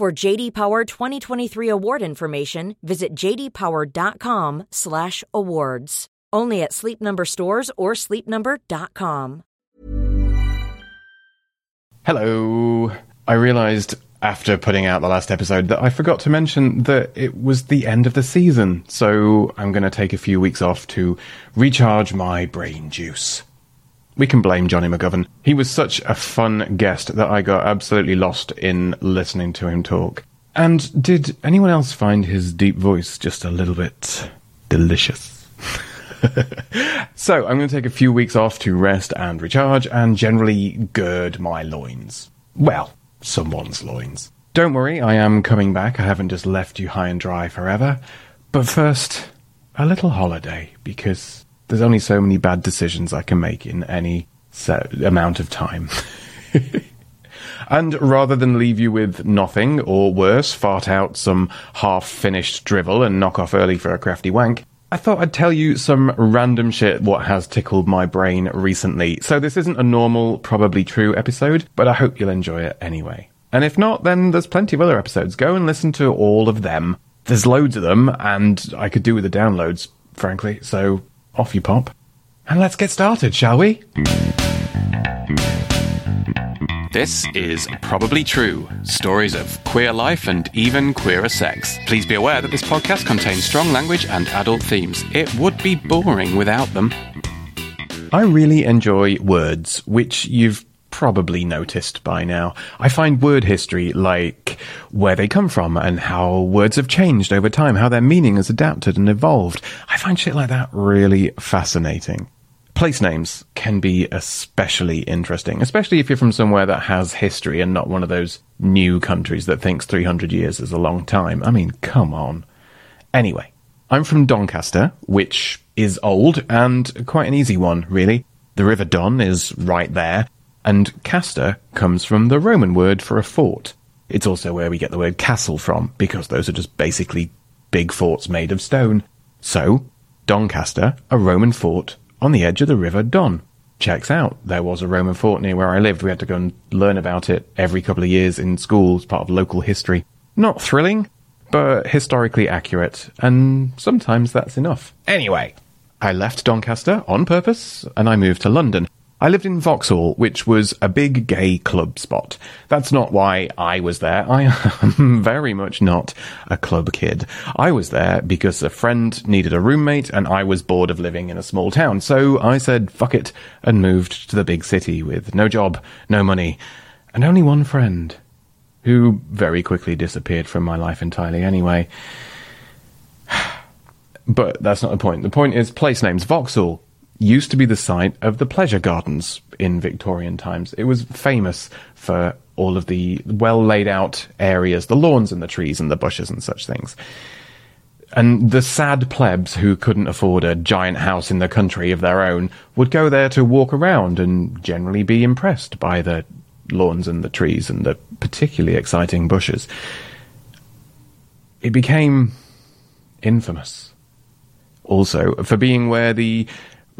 For JD Power 2023 award information, visit jdpower.com/awards. Only at Sleep Number stores or sleepnumber.com. Hello. I realized after putting out the last episode that I forgot to mention that it was the end of the season, so I'm going to take a few weeks off to recharge my brain juice. We can blame Johnny McGovern. He was such a fun guest that I got absolutely lost in listening to him talk. And did anyone else find his deep voice just a little bit delicious? so I'm going to take a few weeks off to rest and recharge and generally gird my loins. Well, someone's loins. Don't worry, I am coming back. I haven't just left you high and dry forever. But first, a little holiday because there's only so many bad decisions I can make in any set amount of time. and rather than leave you with nothing, or worse, fart out some half finished drivel and knock off early for a crafty wank, I thought I'd tell you some random shit what has tickled my brain recently. So this isn't a normal, probably true episode, but I hope you'll enjoy it anyway. And if not, then there's plenty of other episodes. Go and listen to all of them. There's loads of them, and I could do with the downloads, frankly, so off you pop. And let's get started, shall we? This is Probably True stories of queer life and even queerer sex. Please be aware that this podcast contains strong language and adult themes. It would be boring without them. I really enjoy words, which you've probably noticed by now. I find word history like where they come from and how words have changed over time, how their meaning has adapted and evolved. I find shit like that really fascinating. Place names can be especially interesting, especially if you're from somewhere that has history and not one of those new countries that thinks 300 years is a long time. I mean, come on. Anyway, I'm from Doncaster, which is old and quite an easy one, really. The River Don is right there, and Castor comes from the Roman word for a fort. It's also where we get the word castle from, because those are just basically big forts made of stone. So, Doncaster, a Roman fort on the edge of the River Don. Checks out. There was a Roman fort near where I lived. We had to go and learn about it every couple of years in school as part of local history. Not thrilling, but historically accurate, and sometimes that's enough. Anyway, I left Doncaster on purpose, and I moved to London. I lived in Vauxhall, which was a big gay club spot. That's not why I was there. I am very much not a club kid. I was there because a friend needed a roommate and I was bored of living in a small town. So I said, fuck it, and moved to the big city with no job, no money, and only one friend, who very quickly disappeared from my life entirely anyway. But that's not the point. The point is place names. Vauxhall used to be the site of the pleasure gardens in Victorian times. It was famous for all of the well laid out areas, the lawns and the trees and the bushes and such things. And the sad plebs who couldn't afford a giant house in the country of their own would go there to walk around and generally be impressed by the lawns and the trees and the particularly exciting bushes. It became infamous also for being where the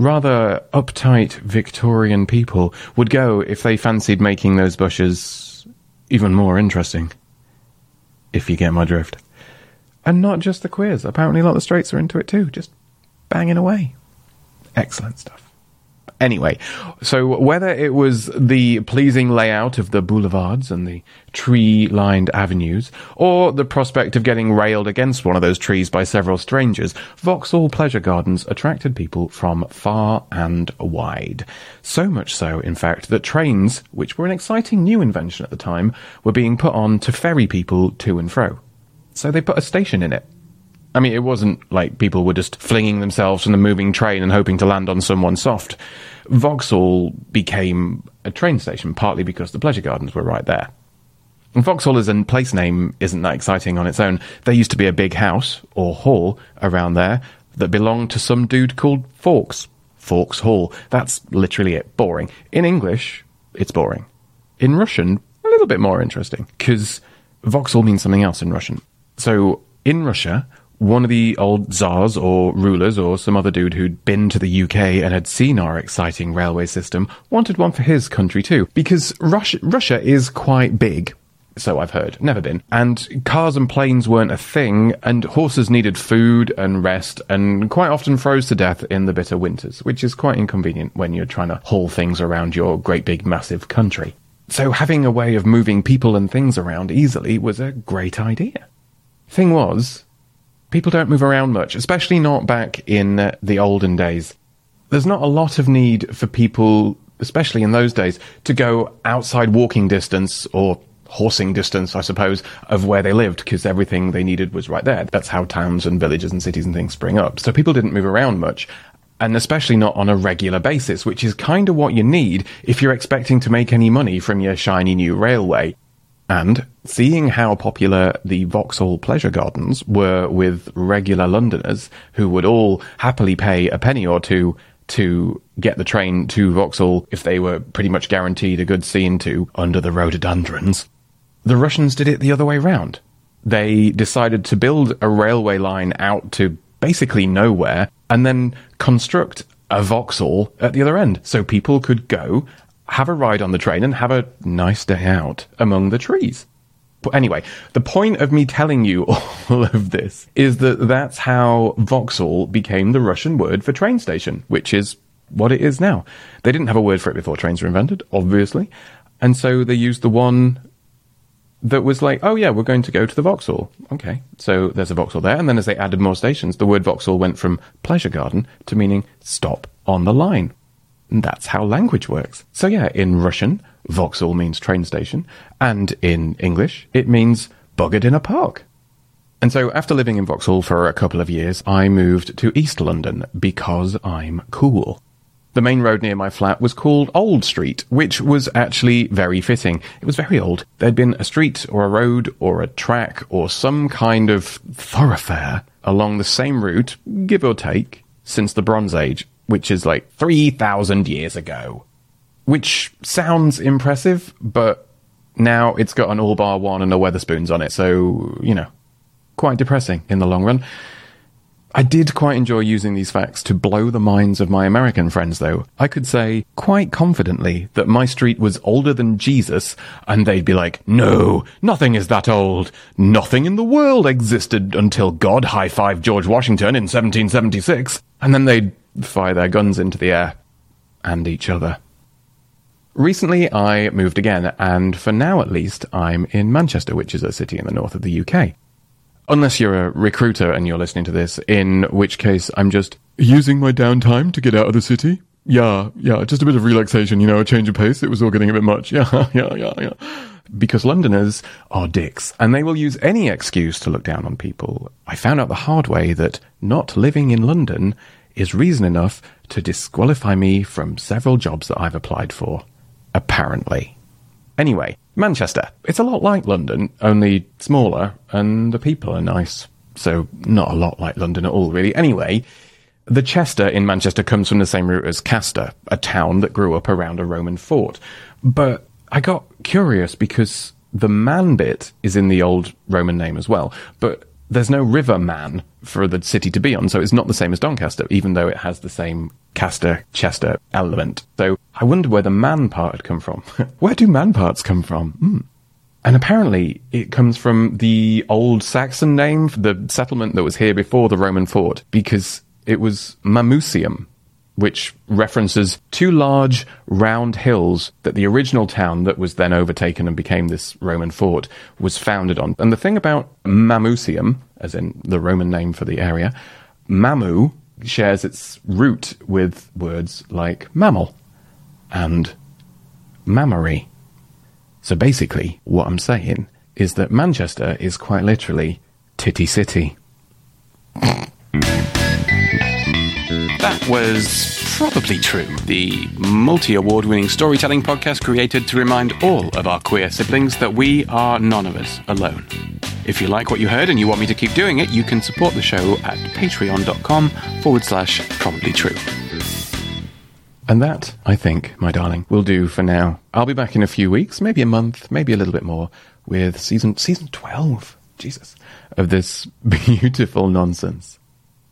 rather uptight Victorian people would go if they fancied making those bushes even more interesting. If you get my drift. And not just the queers. Apparently a lot of the straights are into it too, just banging away. Excellent stuff. Anyway, so whether it was the pleasing layout of the boulevards and the tree lined avenues, or the prospect of getting railed against one of those trees by several strangers, Vauxhall Pleasure Gardens attracted people from far and wide. So much so, in fact, that trains, which were an exciting new invention at the time, were being put on to ferry people to and fro. So they put a station in it. I mean, it wasn't like people were just flinging themselves from the moving train and hoping to land on someone soft. Vauxhall became a train station partly because the pleasure gardens were right there. And Vauxhall as a place name isn't that exciting on its own. There used to be a big house, or hall, around there that belonged to some dude called Fawkes. Fawkes Hall. That's literally it. Boring. In English, it's boring. In Russian, a little bit more interesting, because Vauxhall means something else in Russian. So, in Russia, one of the old czars or rulers or some other dude who'd been to the UK and had seen our exciting railway system wanted one for his country too. Because Russia, Russia is quite big. So I've heard. Never been. And cars and planes weren't a thing, and horses needed food and rest, and quite often froze to death in the bitter winters, which is quite inconvenient when you're trying to haul things around your great big massive country. So having a way of moving people and things around easily was a great idea. Thing was, people don't move around much, especially not back in uh, the olden days. There's not a lot of need for people, especially in those days, to go outside walking distance or horsing distance, I suppose, of where they lived because everything they needed was right there. That's how towns and villages and cities and things spring up. So people didn't move around much. And especially not on a regular basis, which is kind of what you need if you're expecting to make any money from your shiny new railway. And seeing how popular the Vauxhall Pleasure Gardens were with regular Londoners who would all happily pay a penny or two to get the train to Vauxhall if they were pretty much guaranteed a good scene to under the rhododendrons, the Russians did it the other way round. They decided to build a railway line out to basically nowhere and then construct a Vauxhall at the other end so people could go have a ride on the train and have a nice day out among the trees. But anyway, the point of me telling you all of this is that that's how Vauxhall became the Russian word for train station, which is what it is now. They didn't have a word for it before trains were invented, obviously. And so they used the one that was like, oh yeah, we're going to go to the Vauxhall. Okay. So there's a Vauxhall there. And then as they added more stations, the word Vauxhall went from pleasure garden to meaning stop on the line. That's how language works. So yeah, in Russian, Vauxhall means train station, and in English, it means buggered in a park. And so after living in Vauxhall for a couple of years, I moved to East London because I'm cool. The main road near my flat was called Old Street, which was actually very fitting. It was very old. There'd been a street or a road or a track or some kind of thoroughfare along the same route, give or take, since the Bronze Age, which is like 3,000 years ago. Which sounds impressive, but now it's got an all bar one and a Wetherspoons on it, so, you know, quite depressing in the long run. I did quite enjoy using these facts to blow the minds of my American friends, though. I could say quite confidently that my street was older than Jesus, and they'd be like, no, nothing is that old. Nothing in the world existed until God high fived George Washington in 1776. And then they'd fire their guns into the air and each other. Recently, I moved again, and for now at least, I'm in Manchester, which is a city in the north of the UK. Unless you're a recruiter and you're listening to this, in which case I'm just using my downtime to get out of the city. Yeah, yeah, just a bit of relaxation, you know, a change of pace. It was all getting a bit much. Yeah, yeah, yeah, yeah. Because Londoners are dicks, and they will use any excuse to look down on people. I found out the hard way that not living in London is reason enough to disqualify me from several jobs that I've applied for. Apparently. Anyway, Manchester. It's a lot like London, only smaller, and the people are nice. So, not a lot like London at all, really. Anyway, the Chester in Manchester comes from the same root as Castor, a town that grew up around a Roman fort. But I got curious because the man bit is in the old Roman name as well. But there's no river man for the city to be on, so it's not the same as Doncaster, even though it has the same Castor Chester element. So I wonder where the man part had come from. where do man parts come from? Mm. And apparently it comes from the old Saxon name for the settlement that was here before the Roman fort, because it was Mamucium, which references two large round hills that the original town that was then overtaken and became this Roman fort was founded on. And the thing about Mamucium, as in the Roman name for the area, Mamu shares its root with words like mammal and mammary. So basically, what I'm saying is that Manchester is quite literally Titty City. That was Probably True, the multi award winning storytelling podcast created to remind all of our queer siblings that we are none of us alone. If you like what you heard and you want me to keep doing it, you can support the show at patreon.com forward slash probably true. And that, I think, my darling, will do for now. I'll be back in a few weeks, maybe a month, maybe a little bit more, with season season twelve. Jesus, of this beautiful nonsense.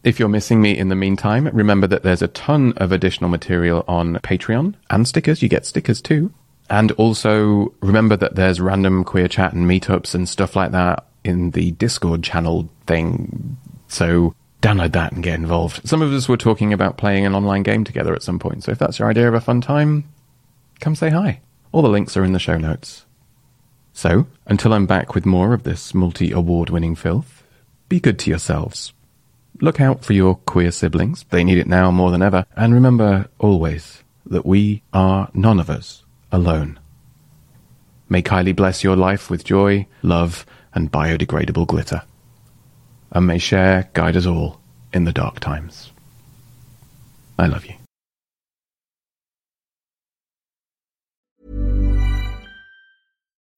If you're missing me in the meantime, remember that there's a ton of additional material on Patreon and stickers. You get stickers too. And also remember that there's random queer chat and meetups and stuff like that in the Discord channel thing. So download that and get involved. Some of us were talking about playing an online game together at some point. So if that's your idea of a fun time, come say hi. All the links are in the show notes. So, until I'm back with more of this multi award winning filth, be good to yourselves. Look out for your queer siblings. They need it now more than ever. And remember always that we are none of us alone. May Kylie bless your life with joy, love, and biodegradable glitter. And may Cher guide us all in the dark times. I love you.